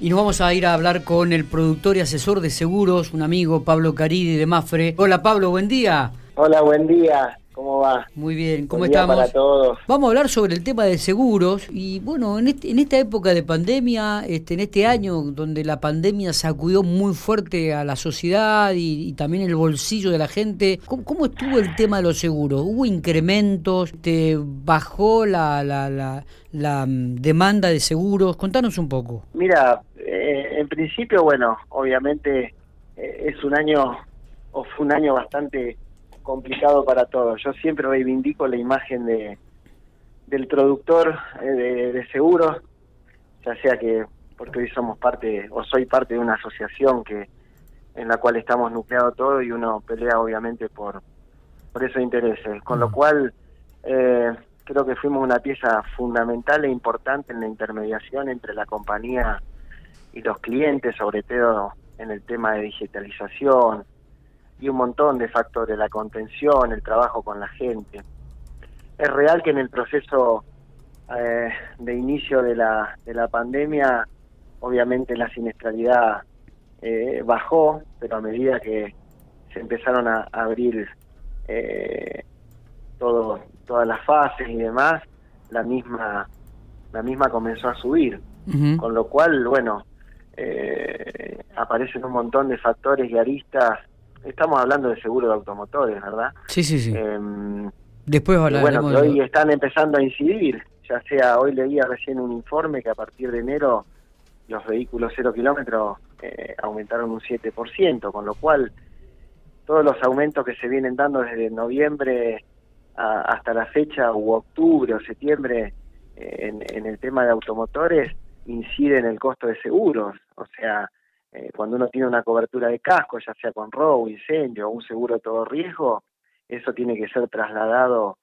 Y nos vamos a ir a hablar con el productor y asesor de seguros, un amigo, Pablo Caridi de Mafre. Hola Pablo, buen día. Hola, buen día. ¿Cómo va? Muy bien, ¿cómo Buen estamos? para todos. Vamos a hablar sobre el tema de seguros y bueno, en, este- en esta época de pandemia, este, en este año donde la pandemia sacudió muy fuerte a la sociedad y, y también el bolsillo de la gente, ¿cómo, cómo estuvo el tema de los seguros? ¿Hubo incrementos? ¿Te bajó la, la, la, la, mm, demanda de seguros? Contanos un poco. Mira, eh, en principio, bueno, obviamente eh, es un año, o fue un año bastante complicado para todos. Yo siempre reivindico la imagen de del productor eh, de, de seguros, ya sea que, porque hoy somos parte, o soy parte de una asociación que en la cual estamos nucleados todos y uno pelea obviamente por, por esos intereses. Con lo cual, eh, creo que fuimos una pieza fundamental e importante en la intermediación entre la compañía y los clientes, sobre todo en el tema de digitalización y un montón de factores, la contención, el trabajo con la gente. Es real que en el proceso eh, de inicio de la, de la pandemia, obviamente la siniestralidad eh, bajó, pero a medida que se empezaron a abrir eh, todo, todas las fases y demás, la misma, la misma comenzó a subir. Con lo cual, bueno, eh, aparecen un montón de factores y aristas. Estamos hablando de seguro de automotores, ¿verdad? Sí, sí, sí. Em, Después y bueno, hablaremos que hoy están empezando a incidir, ya sea, hoy leía recién un informe que a partir de enero los vehículos cero kilómetros eh, aumentaron un 7%, con lo cual todos los aumentos que se vienen dando desde noviembre a- hasta la fecha, u octubre o septiembre, eh, en, en el tema de automotores, incide en el costo de seguros. O sea, eh, cuando uno tiene una cobertura de casco, ya sea con robo, incendio o un seguro de todo riesgo, eso tiene que ser trasladado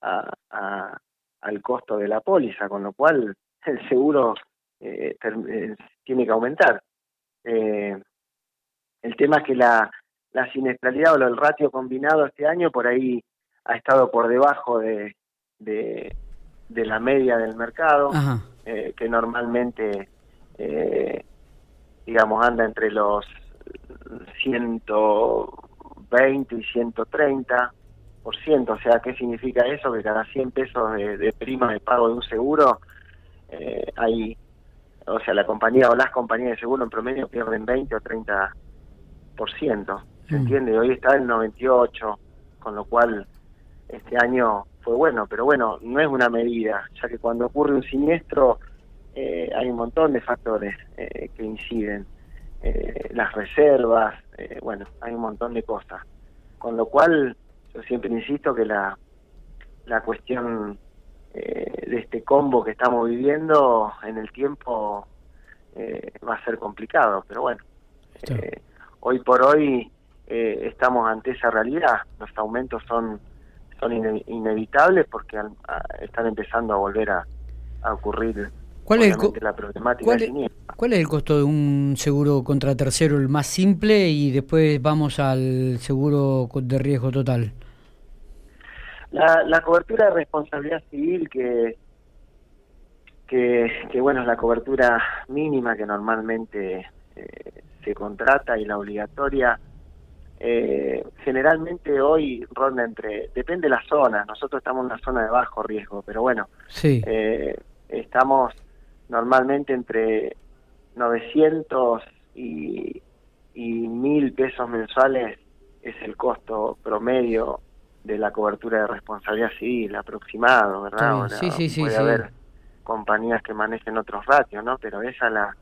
a- a- al costo de la póliza, con lo cual el seguro eh, eh, tiene que aumentar. Eh, el tema es que la, la siniestralidad o el ratio combinado este año por ahí ha estado por debajo de, de, de la media del mercado, eh, que normalmente, eh, digamos, anda entre los 120 y 130 por ciento. O sea, ¿qué significa eso? Que cada 100 pesos de, de prima de pago de un seguro, eh, hay, o sea, la compañía o las compañías de seguro en promedio pierden 20 o 30 por ciento. ¿Se Mm. entiende? Hoy está en 98, con lo cual este año fue bueno, pero bueno, no es una medida, ya que cuando ocurre un siniestro eh, hay un montón de factores eh, que inciden, eh, las reservas, eh, bueno, hay un montón de cosas. Con lo cual, yo siempre insisto que la, la cuestión eh, de este combo que estamos viviendo en el tiempo eh, va a ser complicado, pero bueno, eh, hoy por hoy eh, estamos ante esa realidad, los aumentos son son ine- inevitables porque al- a- están empezando a volver a, a ocurrir ¿Cuál es la problemática cuál es-. ¿Cuál es el costo de un seguro contra tercero, el más simple, y después vamos al seguro de riesgo total? La, la cobertura de responsabilidad civil que, que, que, bueno, es la cobertura mínima que normalmente eh, se contrata y la obligatoria, eh, generalmente hoy ronda entre, depende de la zona, nosotros estamos en una zona de bajo riesgo, pero bueno, Sí. eh, estamos normalmente entre 900 y, y 1000 pesos mensuales es el costo promedio de la cobertura de responsabilidad civil aproximado, ¿verdad? Ahora, Sí, sí, sí, puede haber compañías que manejen otros ratios, ¿no? Pero esa es la,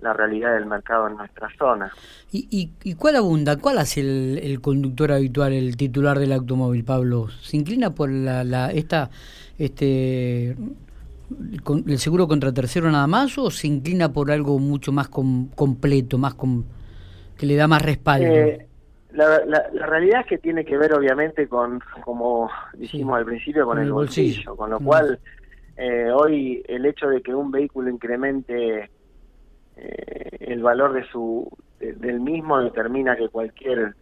la realidad del mercado en nuestra zona. ¿Y, y, y cuál abunda? ¿Cuál hace el, el conductor habitual, el titular del automóvil, Pablo? ¿Se inclina por la, la esta este el con- el seguro contra tercero nada más o se inclina por algo mucho más com- completo, más com- que le da más respaldo? Eh, la, la, la realidad es que tiene que ver obviamente con, como dijimos Sí, al principio, con, con el bolsillo, bolsillo. con lo Mm. cual eh, hoy el hecho de que un vehículo incremente eh, el valor de su de- del mismo determina que cualquier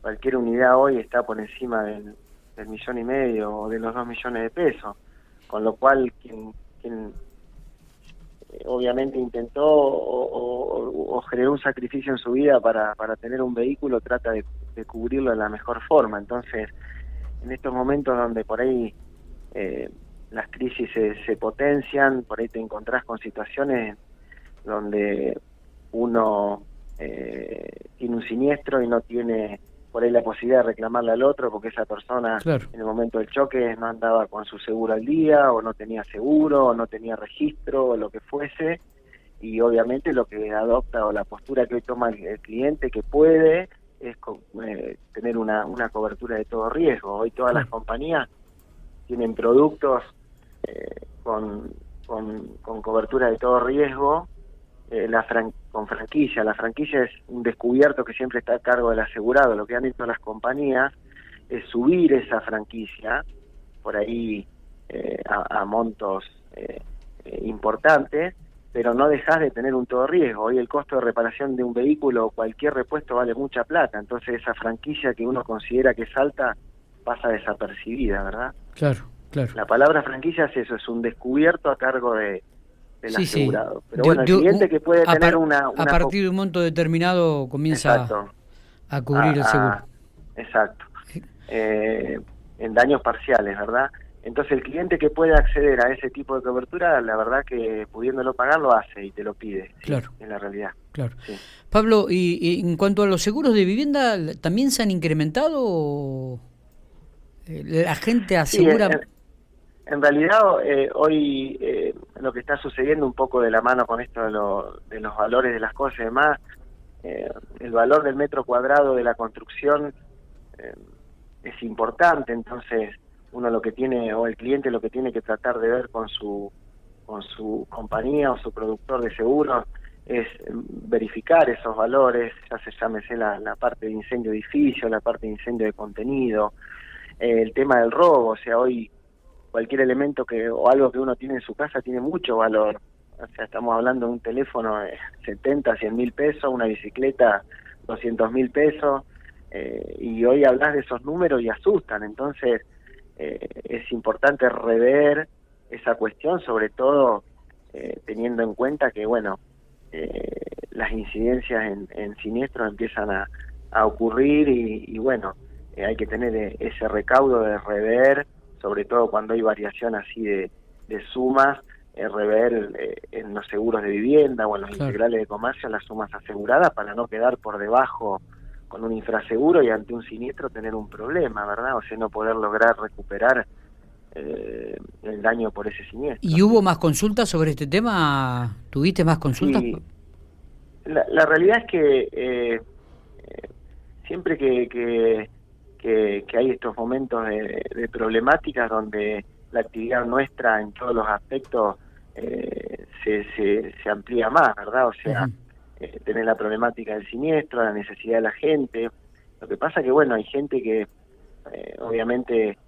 cualquier unidad hoy está por encima del, del millón y medio o de los dos millones de pesos, con lo cual quien, quien eh, obviamente intentó o, generó un sacrificio en su vida para, para tener un vehículo, trata de, cubrirlo de la mejor forma. Entonces, en estos momentos donde por ahí eh, las crisis se, se, potencian, por ahí te encontrás con situaciones donde uno eh, tiene un siniestro y no tiene por ahí la posibilidad de reclamarle al otro porque esa persona en el momento del choque no andaba con su seguro al día o no tenía seguro o no tenía registro o lo que fuese. Y obviamente lo que adopta o la postura que hoy toma el, cliente que puede es eh, tener una, una cobertura de todo riesgo. Hoy todas las compañías tienen productos eh, con, con, con cobertura de todo riesgo. Eh, la con franquicia. La franquicia es un descubierto que siempre está a cargo del asegurado. Lo que han hecho las compañías es subir esa franquicia por ahí eh, a, montos eh, importantes, pero no dejas de tener un todo riesgo. Hoy el costo de reparación de un vehículo o cualquier repuesto vale mucha plata, entonces esa franquicia que uno considera que es alta pasa desapercibida, ¿verdad? Claro, claro. La palabra franquicia es eso, es un descubierto a cargo de, del asegurado. Pero bueno, el cliente que puede tener una, A partir de un monto determinado comienza a cubrir el seguro. exacto. Eh, en daños parciales, ¿verdad? Entonces el cliente que puede acceder a ese tipo de cobertura, la verdad que pudiéndolo pagar lo hace y te lo pide. Claro. En la realidad. Claro. Pablo, y, en cuanto a los seguros de vivienda, ¿también se han incrementado? Eh, ¿La gente asegura...? En realidad, eh, hoy eh, lo que está sucediendo un poco de la mano con esto de, los valores de las cosas y demás, eh, el valor del metro cuadrado de la construcción es importante, entonces uno lo que tiene, o el cliente lo que tiene que tratar de ver con su, con su compañía o su productor de seguros es verificar esos valores, ya se llámese la, la parte de incendio de edificio, la parte de incendio de contenido, el tema del robo, o sea, hoy cualquier elemento que o algo que uno tiene en su casa tiene mucho valor. O sea, estamos hablando de un teléfono de 70, 100 mil pesos, una bicicleta 200 mil pesos, eh, y hoy hablas de esos números y asustan. Entonces, eh, es importante rever esa cuestión, sobre todo eh, teniendo en cuenta que, bueno, las incidencias en, en, siniestros empiezan a, a ocurrir y, y bueno, hay que tener ese recaudo de rever sobre todo cuando hay variación así de, sumas, eh, rever eh, en los seguros de vivienda o en los integrales de comercio las sumas aseguradas para no quedar por debajo con un infraseguro y ante un siniestro tener un problema, ¿verdad? O sea, no poder lograr recuperar eh, el daño por ese siniestro. ¿Y hubo más consultas sobre este tema? ¿Tuviste más consultas? La, realidad es que siempre que que, hay estos momentos de, problemáticas donde la actividad nuestra en todos los aspectos eh, se, se, amplía más, ¿verdad? O sea, eh, tener la problemática del siniestro, la necesidad de la gente. Lo que pasa que, bueno, hay gente que eh, obviamente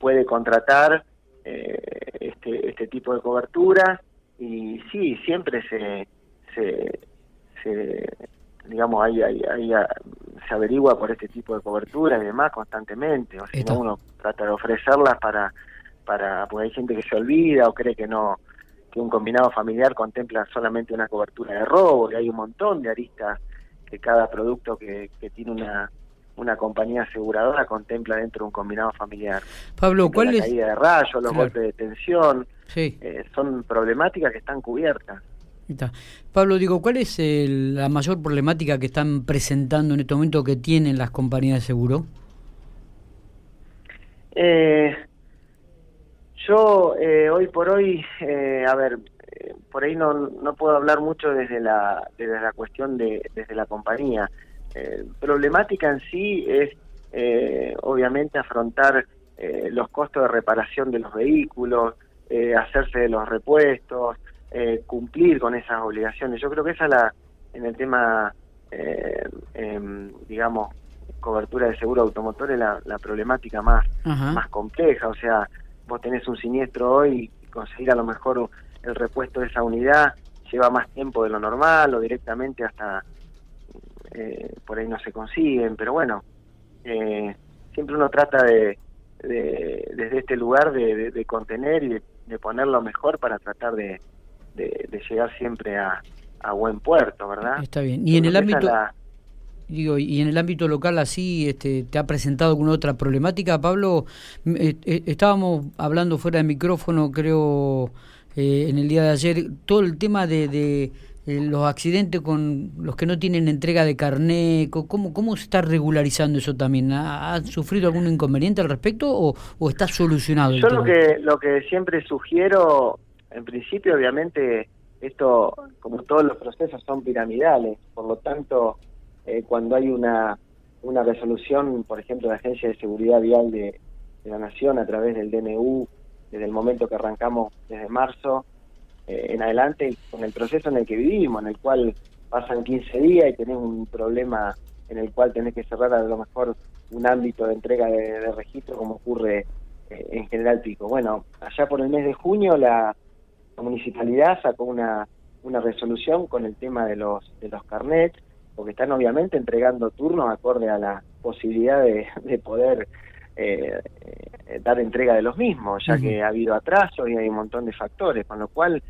puede contratar este, este tipo de cobertura y sí, siempre se, se, se digamos, hay, hay, hay se averigua por este tipo de cobertura y demás constantemente, o sea, uno trata de ofrecerlas para, para, porque hay gente que se olvida o cree que no, que un combinado familiar contempla solamente una cobertura de robo, y hay un montón de aristas que cada producto que, que tiene una una compañía aseguradora contempla dentro de un combinado familiar. Pablo, ¿cuál la caída de rayos, los golpes de tensión, eh, son problemáticas que están cubiertas. Pablo, digo, ¿cuál es la mayor problemática que están presentando en este momento que tienen las compañías de seguro? Eh, yo eh, hoy por hoy, eh, a ver, por ahí no, no puedo hablar mucho desde la, desde la cuestión de desde la compañía. problemática en sí es obviamente afrontar los costos de reparación de los vehículos, hacerse de los repuestos, eh, cumplir con esas obligaciones. Yo creo que esa es la, en el tema, eh, em, digamos, cobertura de seguro automotor es la, problemática más, más compleja. O sea, vos tenés un siniestro hoy y conseguir a lo mejor el repuesto de esa unidad lleva más tiempo de lo normal o directamente hasta eh, por ahí no se consiguen, pero bueno, siempre uno trata de, desde este lugar de, contener y de, poner lo mejor para tratar de, de, llegar siempre a, a, buen puerto, ¿verdad? Está bien. Y en el ámbito... Digo, y en el ámbito local así, este, ¿te ha presentado alguna otra problemática, Pablo? Eh, eh, estábamos hablando fuera de micrófono, creo, eh, en el día de ayer, todo el tema de, los accidentes con los que no tienen entrega de carné, ¿cómo, cómo se está regularizando eso también? ¿Ha, sufrido algún inconveniente al respecto o, o está solucionado? Yo lo que, lo que siempre sugiero, en principio, obviamente, esto, como todos los procesos, son piramidales, por lo tanto eh, cuando hay una, una resolución, por ejemplo, de la Agencia de Seguridad Vial de, la Nación a través del DNU, desde el momento que arrancamos desde marzo eh, en adelante, con el proceso en el que vivimos, en el cual pasan 15 días y tenés un problema en el cual tenés que cerrar a lo mejor un ámbito de entrega de, registro como ocurre eh, en General Pico. Bueno, allá por el mes de junio la, municipalidad sacó una, una resolución con el tema de los, de los carnets, porque están obviamente entregando turnos acorde a la posibilidad de, poder eh, eh, dar entrega de los mismos, ya que ha habido atrasos y hay un montón de factores, con lo cual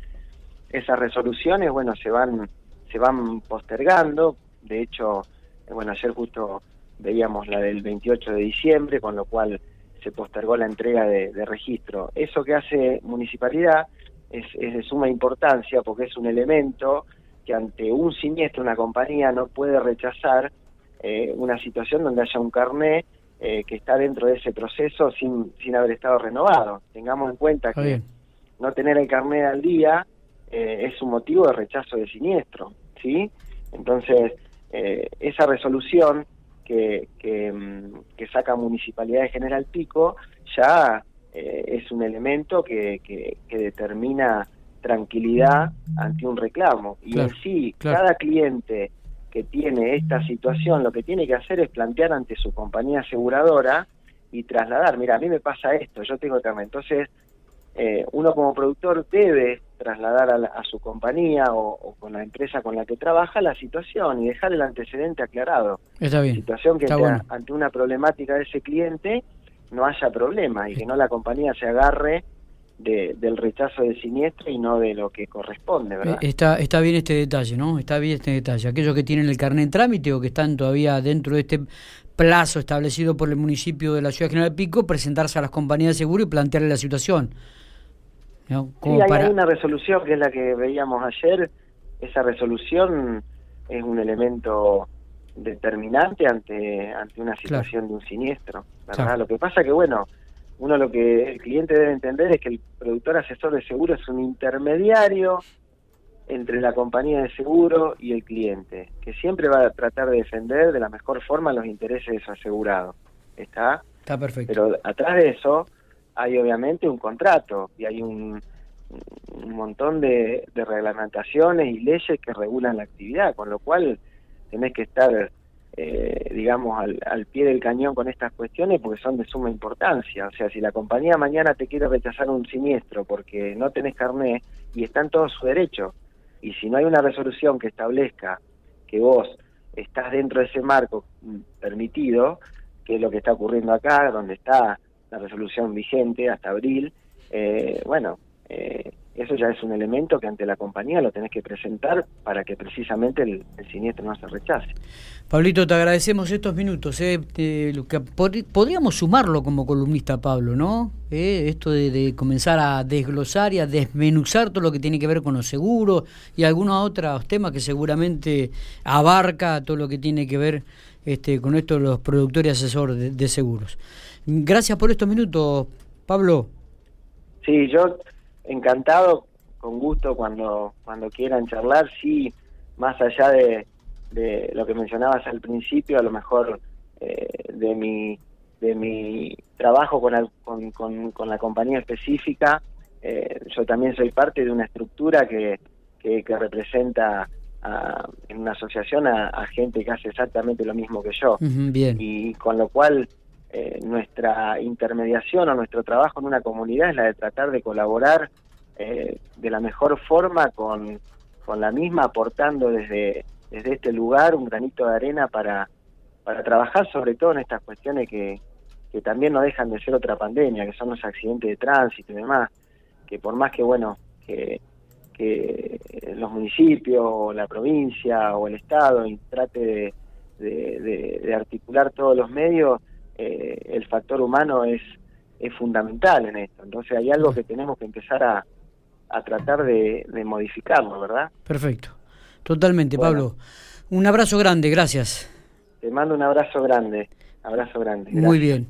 esas resoluciones, bueno, se van se van postergando. De hecho, bueno, ayer justo veíamos la del 28 de diciembre, con lo cual se postergó la entrega de, de registro. Eso que hace municipalidad es, es de suma importancia porque es un elemento que ante un siniestro una compañía no puede rechazar eh, una situación donde haya un carné eh, que está dentro de ese proceso sin, sin haber estado renovado. Tengamos en cuenta que no tener el carné al día eh, es un motivo de rechazo de siniestro, ¿sí? Entonces, esa resolución que, que, mm, que, saca Municipalidad de General Pico ya es un elemento que, que, que determina tranquilidad ante un reclamo. Y en sí, cada cliente que tiene esta situación lo que tiene que hacer es plantear ante su compañía aseguradora y trasladar, mira, a mí me pasa esto, yo tengo tema. Entonces, eh, uno como productor debe trasladar a, su compañía o, con la empresa con la que trabaja la situación y dejar el antecedente aclarado. Está bien. Situación que ante una problemática de ese cliente no haya problema y que no la compañía se agarre del rechazo del siniestro y no de lo que corresponde, ¿verdad? Eh, está, está bien este detalle, ¿no? Está bien este detalle. Aquellos que tienen el carnet en trámite o que están todavía dentro de este plazo establecido por el municipio de la Ciudad General Pico, presentarse a las compañías de seguro y plantearle la situación. ¿no? sí, hay, una resolución que es la que veíamos ayer. Esa resolución es un elemento determinante ante ante una situación de un siniestro, ¿verdad? Lo que pasa que, bueno, uno lo que el cliente debe entender es que el productor asesor de seguro es un intermediario entre la compañía de seguro y el cliente, que siempre va a tratar de defender de la mejor forma los intereses de su asegurado. ¿Está? Está perfecto. Pero atrás de eso hay obviamente un contrato y hay un, un montón de, de reglamentaciones y leyes que regulan la actividad, con lo cual tenés que estar eh, digamos, al, pie del cañón con estas cuestiones porque son de suma importancia. O sea, si la compañía mañana te quiere rechazar un siniestro porque no tenés carné y está en todo su derecho, y si no hay una resolución que establezca que vos estás dentro de ese marco permitido, que es lo que está ocurriendo acá, donde está la resolución vigente hasta abril, eh, bueno, eh, eso ya es un elemento que ante la compañía lo tenés que presentar para que precisamente el, siniestro no se rechace. Pablito, te agradecemos estos minutos. Eh, que podríamos sumarlo como columnista, Pablo, ¿no? Eh, esto de, comenzar a desglosar y a desmenuzar todo lo que tiene que ver con los seguros y algunos otros temas que seguramente abarca todo lo que tiene que ver este, con esto de los productores y asesores de seguros. Gracias por estos minutos, Pablo. Sí, yo encantado, con gusto cuando, cuando quieran charlar, sí, más allá de, de lo que mencionabas al principio, a lo mejor eh, de mi de mi trabajo con, con, con, la compañía específica, eh, yo también soy parte de una estructura que, que, representa en una asociación a, gente que hace exactamente lo mismo que yo. bien. Y con lo cual eh, nuestra intermediación o nuestro trabajo en una comunidad es la de tratar de colaborar eh, de la mejor forma con, con la misma, aportando desde, desde este lugar un granito de arena para, para trabajar sobre todo en estas cuestiones que, que también no dejan de ser otra pandemia, que son los accidentes de tránsito y demás, que por más que, bueno, que, que los municipios o la provincia o el Estado trate de, articular todos los medios, eh, el factor humano es, es fundamental en esto. Entonces hay algo que tenemos que empezar a, a tratar de, modificarlo, ¿verdad? Perfecto, totalmente, Pablo. Un abrazo grande, gracias. Te mando un abrazo grande, abrazo grande. Muy bien.